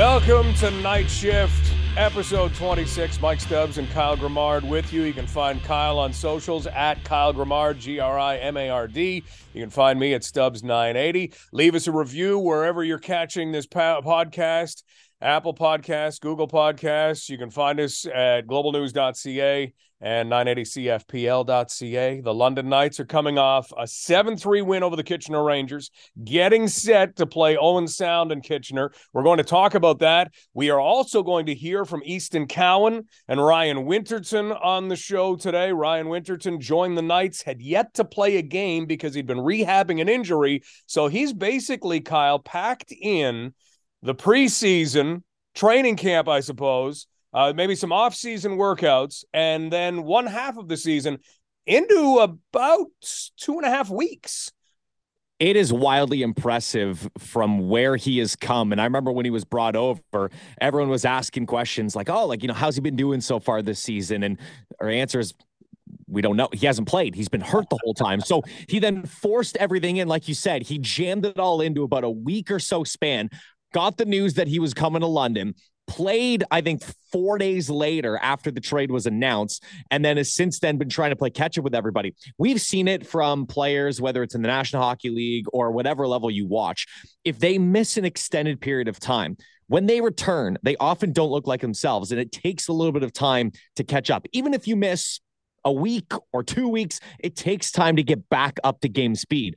Welcome to Knight Shift, episode 26. Mike Stubbs and Kyle Grimard with you. You can find Kyle on socials at Kyle Grimard, G R I M A R D. You can find me at Stubbs980. Leave us a review wherever you're catching this podcast Apple Podcasts, Google Podcasts. You can find us at globalnews.ca and 980cfpl.ca. The London Knights are coming off a 7 3 win over the Kitchener Rangers, getting set to play Owen Sound and Kitchener. We're going to talk about that. We are also going to hear from Easton Cowan and Ryan Winterton on the show today. Ryan Winterton joined the Knights, had yet to play a game because he'd been rehabbing an injury. So he's basically, Kyle, packed in the preseason training camp, I suppose, uh, maybe some off-season workouts, and then one half of the season into about two and a half weeks. It is wildly impressive from where he has come. And I remember when he was brought over, everyone was asking questions like, oh, like, you know, how's he been doing so far this season? And our answer is, we don't know. He hasn't played. He's been hurt the whole time. So he then forced everything in. Like you said, he jammed it all into about a week or so span, got the news that he was coming to London, played, I think, four days later after the trade was announced, and then has since then been trying to play catch up with everybody. We've seen it from players, whether it's in the National Hockey League or whatever level you watch. If they miss an extended period of time, when they return, they often don't look like themselves, and it takes a little bit of time to catch up. Even if you miss a week or two weeks, it takes time to get back up to game speed.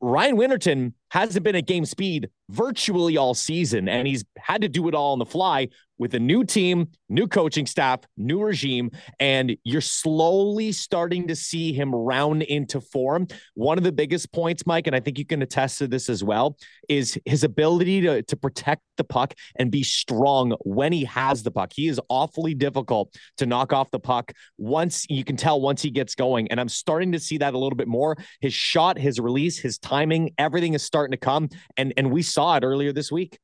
Ryan Winterton hasn't been at game speed virtually all season, and he's had to do it all on the fly with a new team, new coaching staff, new regime, and you're slowly starting to see him round into form. One of the biggest points, Mike, and I think you can attest to this as well, is his ability to, to protect the puck and be strong when he has the puck. He is awfully difficult to knock off the puck once you can tell once he gets going. And I'm starting to see that a little bit more. His shot, his release, his timing, everything is starting to come. And and we saw it earlier this week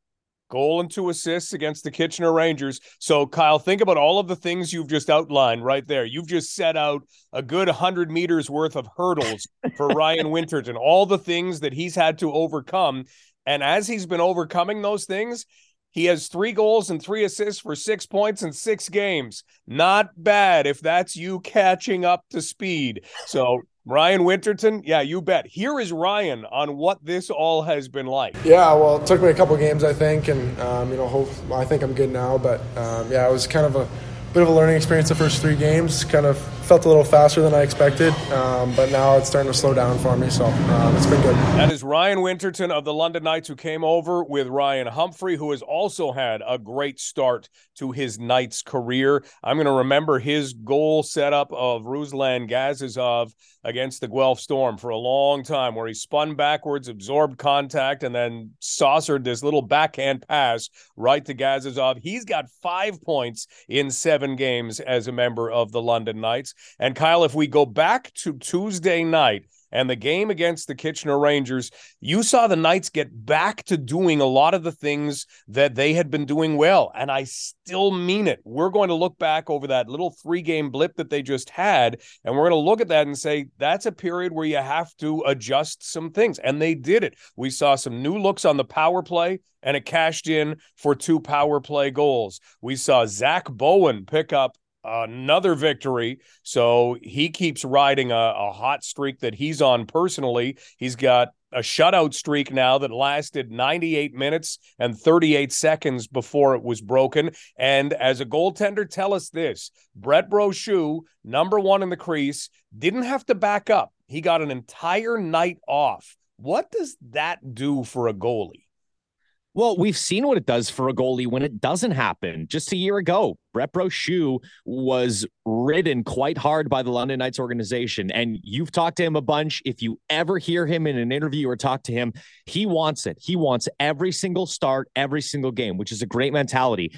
goal and two assists against the Kitchener Rangers. So, Kyle, think about all of the things you've just outlined right there. You've just set out a good 100 meters worth of hurdles for Ryan Winterton, all the things that he's had to overcome. And as he's been overcoming those things, he has three goals and three assists for six points in six games. Not bad if that's you catching up to speed. So Ryan Winterton, yeah, you bet. Here is Ryan on what this all has been like. Yeah, well, it took me a couple games, I think, and um, you know, hope, I think I'm good now. But um, yeah, it was kind of a bit of a learning experience the first three games. Kind of felt a little faster than I expected, um, but now it's starting to slow down for me, so um, it's been good. That is Ryan Winterton of the London Knights who came over with Ryan Humphrey, who has also had a great start to his Knights career. I'm going to remember his goal setup of Ruslan Gazizov against the Guelph Storm for a long time, where he spun backwards, absorbed contact, and then saucered this little backhand pass right to Gazizov. He's got five points in seven games as a member of the London Knights. And Kyle, if we go back to Tuesday night, and the game against the Kitchener Rangers, you saw the Knights get back to doing a lot of the things that they had been doing well. And I still mean it. We're going to look back over that little three game blip that they just had, and we're going to look at that and say, that's a period where you have to adjust some things. And they did it. We saw some new looks on the power play and it cashed in for two power play goals. We saw Zach Bowen pick up another victory. So he keeps riding a, a, hot streak that he's on personally. He's got a shutout streak now that lasted 98 minutes and 38 seconds before it was broken. And as a goaltender, tell us this Brett Brochu, number one in the crease, didn't have to back up. He got an entire night off. What does that do for a goalie? Well, we've seen what it does for a goalie when it doesn't happen. Just a year ago, Brett Brochu was ridden quite hard by the London Knights organization. And you've talked to him a bunch. If you ever hear him in an interview or talk to him, he wants it. He wants every single start, every single game, which is a great mentality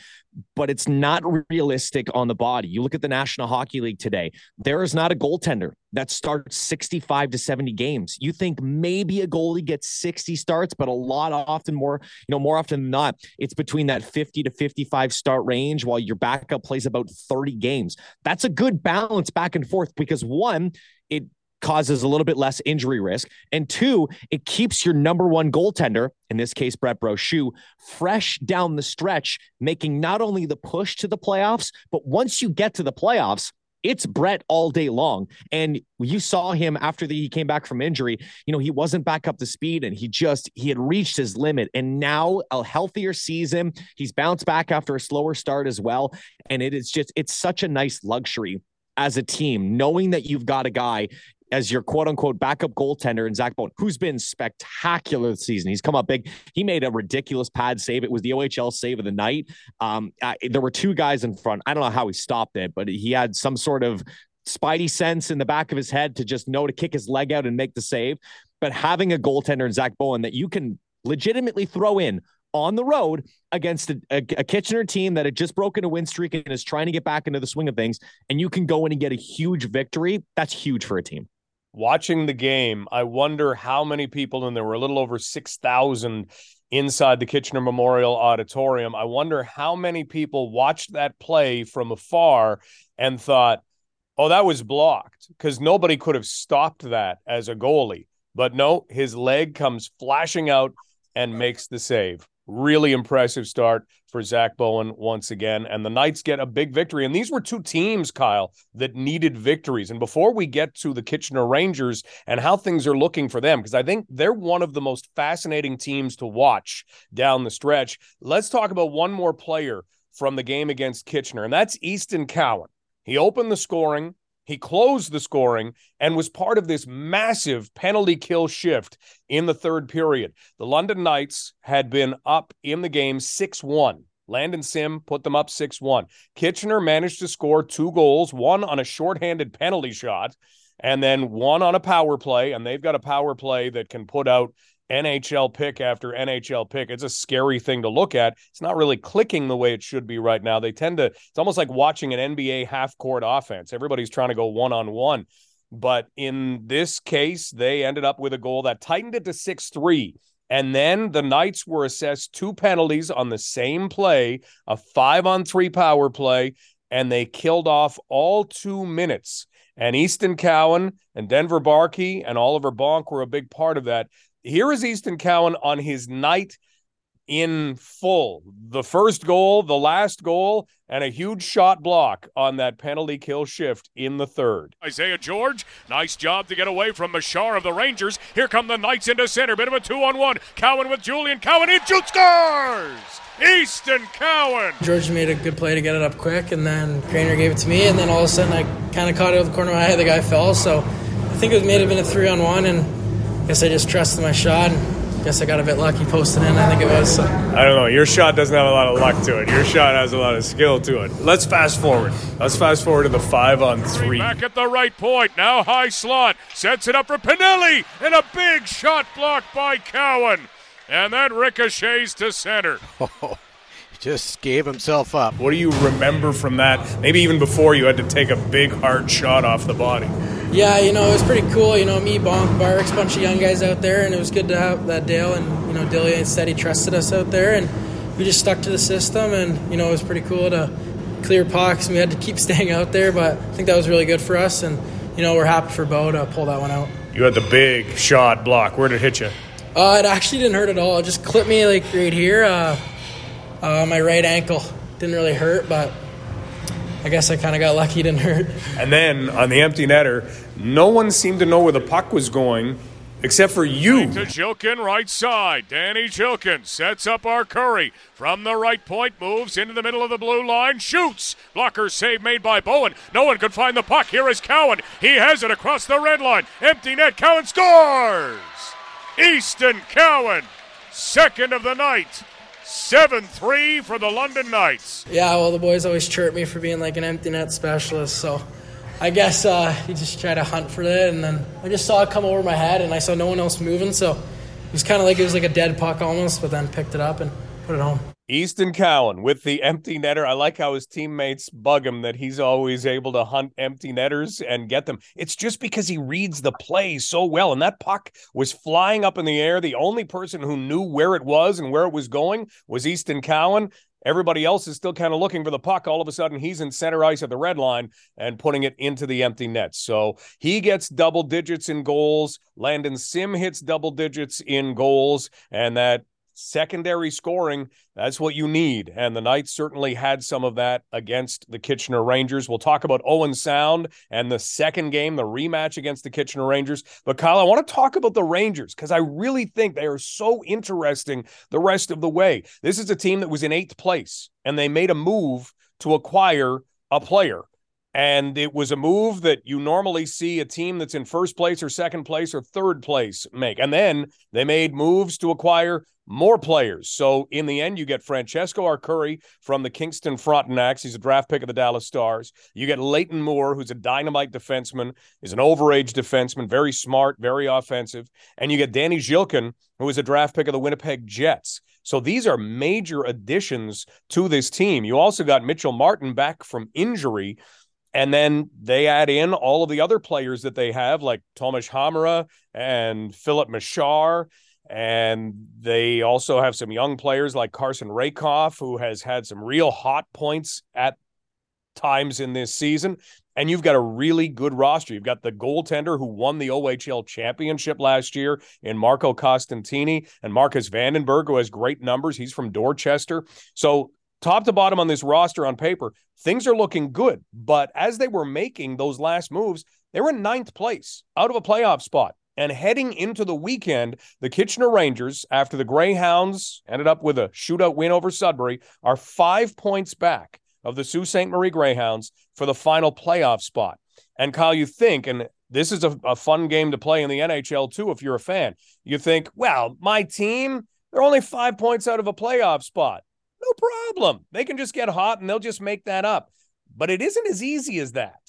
but it's not realistic on the body. You look at the National Hockey League today, there is not a goaltender that starts 65 to 70 games. You think maybe a goalie gets 60 starts, but a lot often more, you know, more often than not, it's between that 50 to 55 start range while your backup plays about 30 games. That's a good balance back and forth because one, it causes a little bit less injury risk. And two, it keeps your number one goaltender, in this case, Brett Brochu, fresh down the stretch, making not only the push to the playoffs, but once you get to the playoffs, it's Brett all day long. And you saw him after the, he came back from injury. You know, he wasn't back up to speed and he just, he had reached his limit. And now a healthier season. He's bounced back after a slower start as well. And it is just, it's such a nice luxury as a team, knowing that you've got a guy as your quote unquote backup goaltender in Zach Bowen, who's been spectacular this season. He's come up big. He made a ridiculous pad save. It was the OHL save of the night. Um, I, there were two guys in front. I don't know how he stopped it, but he had some sort of spidey sense in the back of his head to just know to kick his leg out and make the save. But having a goaltender in Zach Bowen that you can legitimately throw in on the road against a, a, a, Kitchener team that had just broken a win streak and is trying to get back into the swing of things, and you can go in and get a huge victory. That's huge for a team watching the game, I wonder how many people, and there were a little over 6,000 inside the Kitchener Memorial Auditorium. I wonder how many people watched that play from afar and thought, oh, that was blocked because nobody could have stopped that as a goalie. But no, his leg comes flashing out and makes the save. Really impressive start for Zach Bowen once again. And the Knights get a big victory. And these were two teams, Kyle, that needed victories. And before we get to the Kitchener Rangers and how things are looking for them, because I think they're one of the most fascinating teams to watch down the stretch, let's talk about one more player from the game against Kitchener, and that's Easton Cowan. He opened the scoring. He closed the scoring and was part of this massive penalty kill shift in the third period. The London Knights had been up in the game 6 1. Landon Sim put them up 6 1. Kitchener managed to score two goals, one on a shorthanded penalty shot, and then one on a power play. And they've got a power play that can put out NHL pick after NHL pick. It's a scary thing to look at. It's not really clicking the way it should be right now. They tend to, it's almost like watching an NBA half court offense. Everybody's trying to go one on one. But in this case, they ended up with a goal that tightened it to 6 3. And then the Knights were assessed two penalties on the same play, a five on three power play, and they killed off all two minutes. And Easton Cowan and Denver Barkey and Oliver Bonk were a big part of that here is Easton Cowan on his night in full. The first goal, the last goal, and a huge shot block on that penalty kill shift in the third. Isaiah George, nice job to get away from Mesar of the Rangers. Here come the Knights into center. Bit of a two on one. Cowan with Julian. Cowan, he shoots scores! Easton Cowan. George made a good play to get it up quick, and then Craner gave it to me, and then all of a sudden I kind of caught it out the corner of my eye. The guy fell, so I think it was may have been a three on one, and guess I just trusted my shot. And guess I got a bit lucky posting in. I think it was. So. I don't know. Your shot doesn't have a lot of luck to it. Your shot has a lot of skill to it. Let's fast forward. Let's fast forward to the five on three. Back at the right point. Now high slot. Sets it up for Pinelli. And a big shot blocked by Cowan. And then ricochets to center. Oh, just gave himself up. What do you remember from that? Maybe even before you had to take a big hard shot off the body. Yeah, you know, it was pretty cool. You know, me, Bonk, Barks, bunch of young guys out there, and it was good to have that Dale and, you know, Dilly and he trusted us out there, and we just stuck to the system, and, you know, it was pretty cool to clear pucks, and we had to keep staying out there, but I think that was really good for us, and, you know, we're happy for Bo to pull that one out. You had the big shot block. Where did it hit you? Uh, it actually didn't hurt at all. It just clipped me, like, right here, uh, uh, my right ankle. Didn't really hurt, but I guess I kind of got lucky, didn't hurt. And then on the empty netter, no one seemed to know where the puck was going except for you. To Zhilkin, right side. Danny Zhilkin sets up Arcuri. From the right point, moves into the middle of the blue line, shoots. Blocker save made by Bowen. No one could find the puck. Here is Cowan. He has it across the red line. Empty net. Cowan scores! Easton Cowan, second of the night. 7 3 for the London Knights. Yeah, well, the boys always chirp me for being like an empty net specialist, so I guess uh, you just try to hunt for it. And then I just saw it come over my head, and I saw no one else moving, so it was kind of like it was like a dead puck almost, but then picked it up and put it home. Easton Cowan with the empty netter. I like how his teammates bug him that he's always able to hunt empty netters and get them. It's just because he reads the play so well. And that puck was flying up in the air. The only person who knew where it was and where it was going was Easton Cowan. Everybody else is still kind of looking for the puck. All of a sudden, he's in center ice at the red line and putting it into the empty net. So he gets double digits in goals. Landon Sim hits double digits in goals. And that secondary scoring, that's what you need. And the Knights certainly had some of that against the Kitchener Rangers. We'll talk about Owen Sound and the second game, the rematch against the Kitchener Rangers. But Kyle, I want to talk about the Rangers because I really think they are so interesting the rest of the way. This is a team that was in eighth place and they made a move to acquire a player. And it was a move that you normally see a team that's in first place or second place or third place make. And then they made moves to acquire more players. So in the end, you get Francesco Arcuri from the Kingston Frontenacs. He's a draft pick of the Dallas Stars. You get Leighton Moore, who's a dynamite defenseman, is an overage defenseman, very smart, very offensive. And you get Danny Zhilkin, who is a draft pick of the Winnipeg Jets. So these are major additions to this team. You also got Mitchell Martin back from injury. And then they add in all of the other players that they have, like Tomas Hamara and Philip Mesar and they also have some young players like Carson Rehkopf, who has had some real hot points at times in this season. And you've got a really good roster. You've got the goaltender who won the OHL championship last year in Marco Costantini and Marcus Vandenberg, who has great numbers. He's from Dorchester. So, top to bottom on this roster on paper, things are looking good. But as they were making those last moves, they were in ninth place out of a playoff spot. And heading into the weekend, the Kitchener Rangers, after the Greyhounds ended up with a shootout win over Sudbury, are five points back of the Sault Ste. Marie Greyhounds for the final playoff spot. And Kyle, you think, and this is a, a fun game to play in the NHL too, if you're a fan, you think, well, my team, they're only five points out of a playoff spot. No problem. They can just get hot and they'll just make that up. But it isn't as easy as that.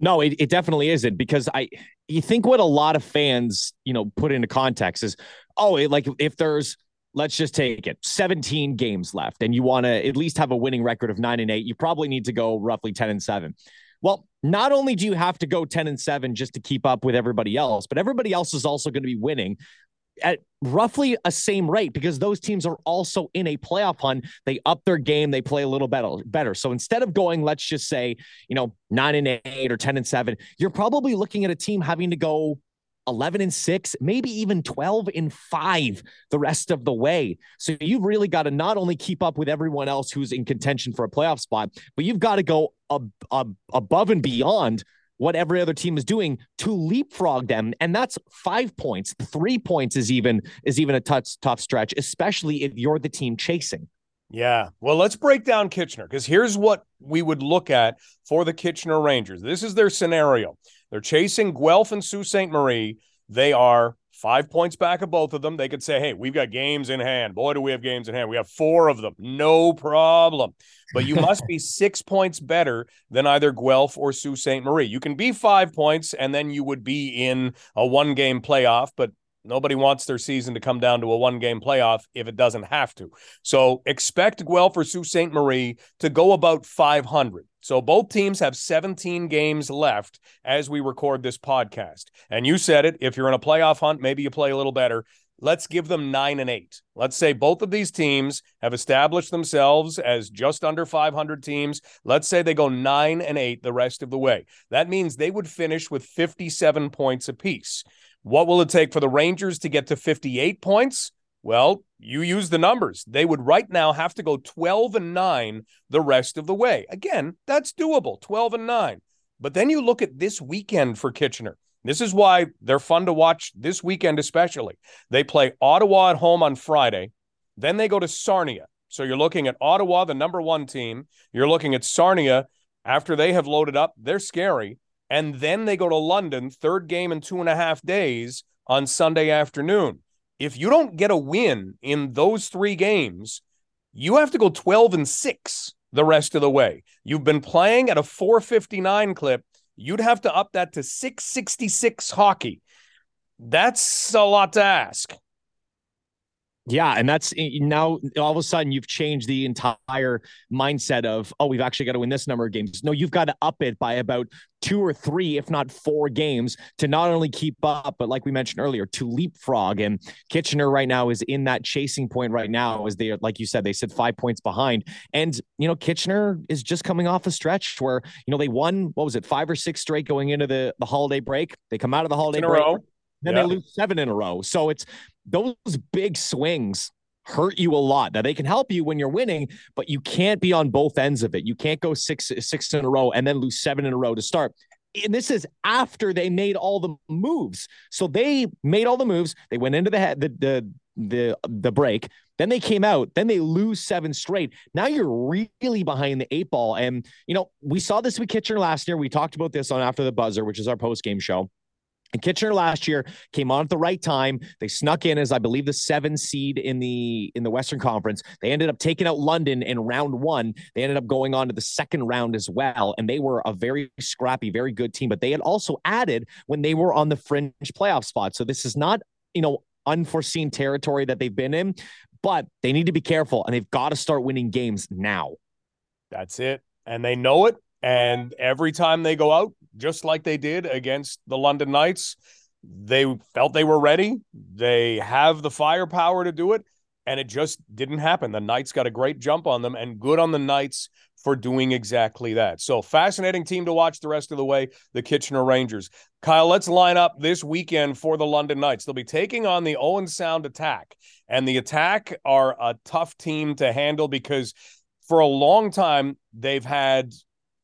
No, it, it definitely isn't because I you think what a lot of fans, you know, put into context is, oh, it, like if there's let's just take it 17 games left and you want to at least have a winning record of 9 and 8, you probably need to go roughly 10 and 7. Well, not only do you have to go 10 and 7 just to keep up with everybody else, but everybody else is also going to be winning at roughly a same rate because those teams are also in a playoff hunt. They up their game, they play a little better. Better. So instead of going, let's just say, you know, nine and eight or ten and seven, you're probably looking at a team having to go 11 and 6, maybe even 12 and 5 the rest of the way. So you've really got to not only keep up with everyone else who's in contention for a playoff spot, but you've got to go ab- ab- above and beyond what every other team is doing to leapfrog them. And that's five points. Three points is even is even a tough tough stretch especially if you're the team chasing. Yeah. Well let's break down kitchener because here's what we would look at for the kitchener rangers. This is their scenario. They're chasing guelph and sault ste. Marie. They are five points back of both of them. They could say, hey, we've got games in hand. Boy, do we have games in hand. We have four of them. No problem. But you must be six points better than either Guelph or Sault Ste. Marie. You can be five points and then you would be in a one game playoff, but Nobody wants their season to come down to a one game playoff if it doesn't have to. So expect Guelph or Sault Ste. Marie to go about 500. So both teams have 17 games left as we record this podcast. And you said it. If you're in a playoff hunt, maybe you play a little better. Let's give them nine and eight. Let's say both of these teams have established themselves as just under 500 teams. Let's say they go nine and eight the rest of the way. That means they would finish with 57 points apiece. What will it take for the Rangers to get to 58 points? Well, you use the numbers. They would right now have to go 12 and 9 the rest of the way. Again, that's doable, 12 and 9. But then you look at this weekend for Kitchener. This is why they're fun to watch this weekend, especially. They play Ottawa at home on Friday. Then they go to Sarnia. So you're looking at Ottawa, the number one team. You're looking at Sarnia after they have loaded up. They're scary. And then they go to London, third game in two and a half days on Sunday afternoon if you don't get a win in those three games, you have to go 12 and 6 the rest of the way. You've been playing at a 459 clip. You'd have to up that to 666 hockey. That's a lot to ask. Yeah, and that's eh, now all of a sudden you've changed the entire mindset of oh we've actually got to win this number of games. No, you've got to up it by about two or three, if not four games, to not only keep up, but like we mentioned earlier, to leapfrog. And Kitchener right now is in that chasing point right now, as they like you said, they sit five points behind. And you know, Kitchener is just coming off a stretch where you know they won what was it five or six straight going into the the holiday break. They come out of the holiday break. Row. Then yeah. they lose seven in a row. So it's those big swings hurt you a lot. Now they can help you when you're winning, but you can't be on both ends of it. You can't go six six in a row and then lose seven in a row to start. And this is after they made all the moves. So they made all the moves. They went into the head the the the the break. Then they came out. Then they lose seven straight. Now you're really behind the eight ball. And you know we saw this with Kitchener last year. We talked about this on After the Buzzer, which is our post game show. And Kitchener last year came on at the right time. They snuck in as I believe the seven seed in the in the Western Conference. They ended up taking out London in round one. They ended up going on to the second round as well, and they were a very scrappy, very good team. But they had also added when they were on the fringe playoff spot. So this is not you know unforeseen territory that they've been in, but they need to be careful and they've got to start winning games now. That's it, and they know it. And every time they go out, just like they did against the London Knights. They felt they were ready. They have the firepower to do it, and it just didn't happen. The Knights got a great jump on them, and good on the Knights for doing exactly that. So, fascinating team to watch the rest of the way, the Kitchener Rangers. Kyle, let's line up this weekend for the London Knights. They'll be taking on the Owen Sound Attack, and the Attack are a tough team to handle because for a long time they've had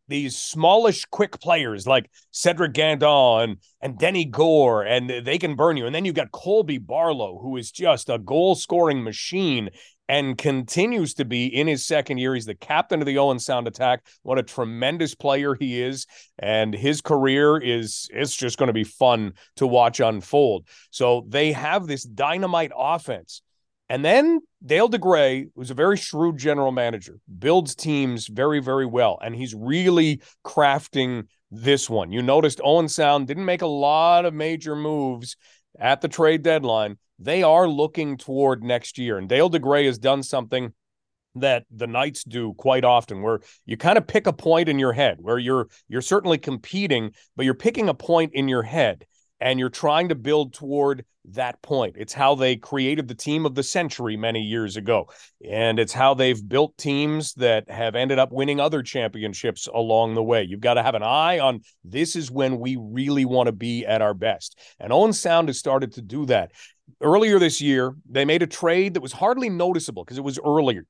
these smallish, quick players like Cedric Guindon and, and Deni Goure, and they can burn you. And then you've got Colby Barlow, who is just a goal scoring machine and continues to be in his second year. He's the captain of the Owen Sound Attack. What a tremendous player he is. And his career is it's just going to be fun to watch unfold. So they have this dynamite offense. And then Dale DeGray, who's a very shrewd general manager, builds teams very, very well. And he's really crafting this one. You noticed Owen Sound didn't make a lot of major moves at the trade deadline. They are looking toward next year. And Dale DeGray has done something that the Knights do quite often where you kind of pick a point in your head where you're you're certainly competing, but you're picking a point in your head and you're trying to build toward that point. It's how they created the team of the century many years ago. And it's how they've built teams that have ended up winning other championships along the way. You've got to have an eye on this is when we really want to be at our best. And Owen Sound has started to do that. Earlier this year, they made a trade that was hardly noticeable because it was earlier.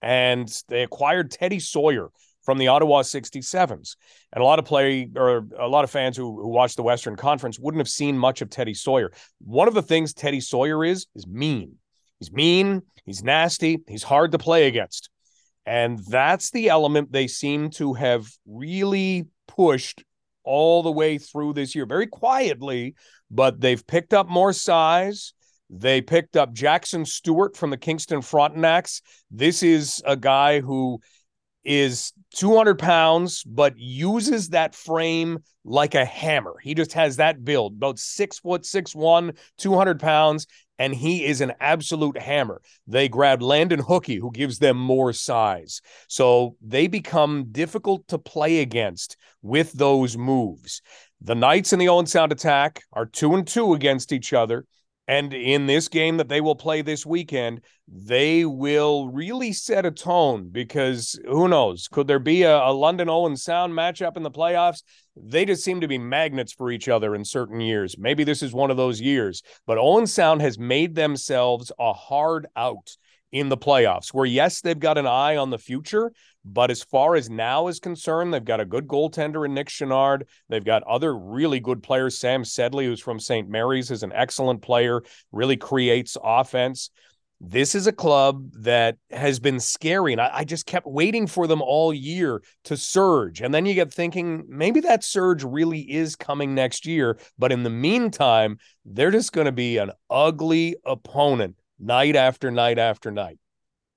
And they acquired Teddy Sawyer from the Ottawa 67s. And a lot of play or a lot of fans who, who watch the Western Conference wouldn't have seen much of Teddy Sawyer. One of the things Teddy Sawyer is is mean. He's mean, he's nasty, he's hard to play against. And that's the element they seem to have really pushed all the way through this year, very quietly, but they've picked up more size. They picked up Jackson Stewart from the Kingston Frontenacs. This is a guy who is 200 pounds, but uses that frame like a hammer. He just has that build, about six foot, six one, 200 pounds, and he is an absolute hammer. They grabbed Landon Hookey, who gives them more size. So they become difficult to play against with those moves. The Knights and the Owen Sound attack are two and two against each other. And in this game that they will play this weekend, they will really set a tone because who knows? Could there be a, a, London Owen Sound matchup in the playoffs? They just seem to be magnets for each other in certain years. Maybe this is one of those years, but Owen Sound has made themselves a hard out in the playoffs, where yes, they've got an eye on the future, but as far as now is concerned, they've got a good goaltender in Nick Chenard. They've got other really good players. Sam Sedley, who's from St. Mary's, is an excellent player, really creates offense. This is a club that has been scary, and I, I just kept waiting for them all year to surge. And then you get thinking maybe that surge really is coming next year. But in the meantime, they're just going to be an ugly opponent night after night after night.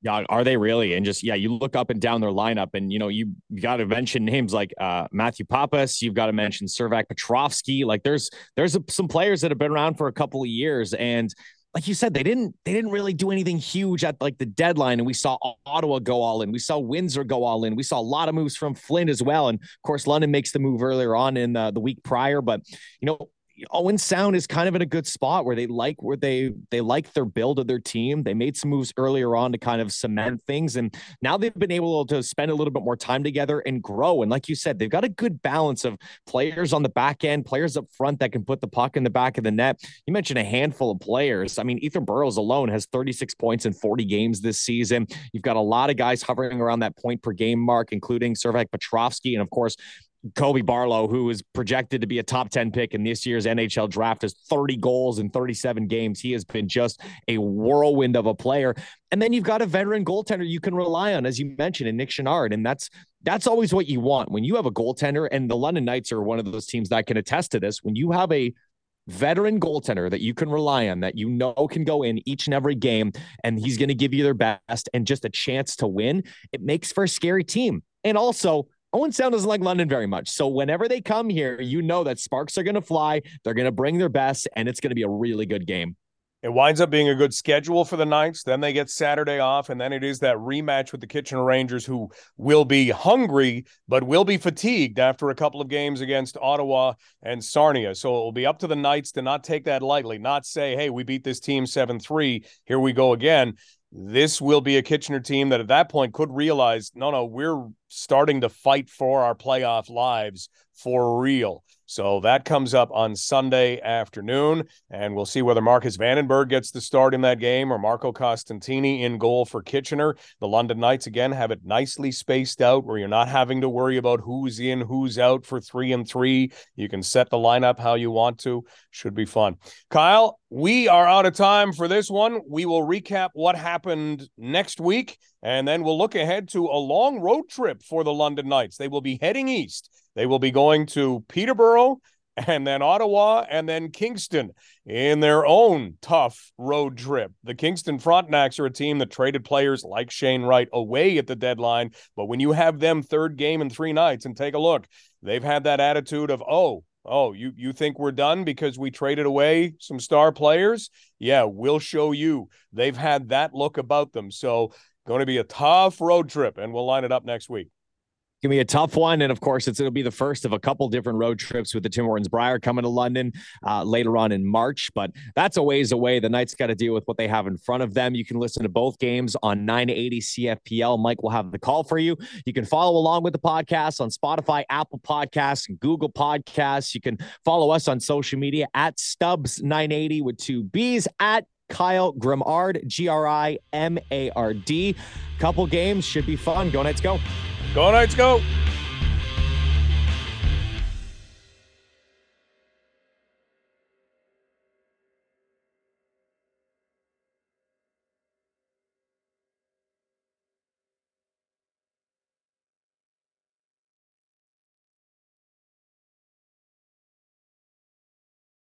Yeah, are they really? And just yeah, you look up and down their lineup, and you know you, got to mention names like uh, Matthew Pappas. You've got to mention Servac Petrovsky. Like there's there's a, some players that have been around for a couple of years, and like you said, they didn't they didn't really do anything huge at like the deadline. And we saw Ottawa go all in. We saw Windsor go all in. We saw a lot of moves from Flint as well. And of course, London makes the move earlier on in the, the week prior. But you know, Owen Sound is kind of in a good spot where they like where they they like their build of their team. They made some moves earlier on to kind of cement things, and now they've been able to spend a little bit more time together and grow. And like you said, they've got a good balance of players on the back end, players up front that can put the puck in the back of the net. You mentioned a handful of players. I mean, Ethan Burroughs alone has 36 points in 40 games this season. You've got a lot of guys hovering around that point per game mark, including Servac Petrovsky, and of course Colby Barlow, who is projected to be a top 10 pick in this year's NHL draft, has 30 goals in 37 games. He has been just a whirlwind of a player. And then you've got a veteran goaltender you can rely on, as you mentioned, in Nick Chenard. And that's that's always what you want when you have a goaltender. And the London Knights are one of those teams that can attest to this. When you have a veteran goaltender that you can rely on, that you know can go in each and every game, and he's going to give you their best and just a chance to win, it makes for a scary team. And also, Owen Sound doesn't like London very much. So whenever they come here, you know that sparks are going to fly. They're going to bring their best, and it's going to be a really good game. It winds up being a good schedule for the Knights. Then they get Saturday off, and then it is that rematch with the Kitchener Rangers, who will be hungry but will be fatigued after a couple of games against Ottawa and Sarnia. So it will be up to the Knights to not take that lightly, not say, "Hey, we beat this team seven three. Here we go again." This will be a Kitchener team that at that point could realize no, no, we're starting to fight for our playoff lives for real. So that comes up on Sunday afternoon, and we'll see whether Marcus Vandenberg gets the start in that game or Marco Costantini in goal for Kitchener. The London Knights again have it nicely spaced out where you're not having to worry about who's in, who's out for three and three. You can set the lineup how you want to. Should be fun. Kyle, we are out of time for this one. We will recap what happened next week, and then we'll look ahead to a long road trip for the London Knights. They will be heading east they will be going to Peterborough and then Ottawa and then Kingston in their own tough road trip. The Kingston Frontenacs are a team that traded players like Shane Wright away at the deadline. But when you have them third game in three nights and take a look, they've had that attitude of, oh, oh, you you think we're done because we traded away some star players? Yeah, we'll show you. They've had that look about them. So going to be a tough road trip, and we'll line it up next week. Gonna be a tough one, and of course, it's it'll be the first of a couple different road trips with the Tim Hortons Brier coming to London uh, later on in March. But that's a ways away. The Knights got to deal with what they have in front of them. You can listen to both games on 980 CFPL. Mike will have the call for you. You can follow along with the podcast on Spotify, Apple Podcasts, Google Podcasts. You can follow us on social media at Stubbs 980 with two B's at Kyle Grimard, G R I M A R D. Couple games should be fun. Go Knights, go. Go Knights, go.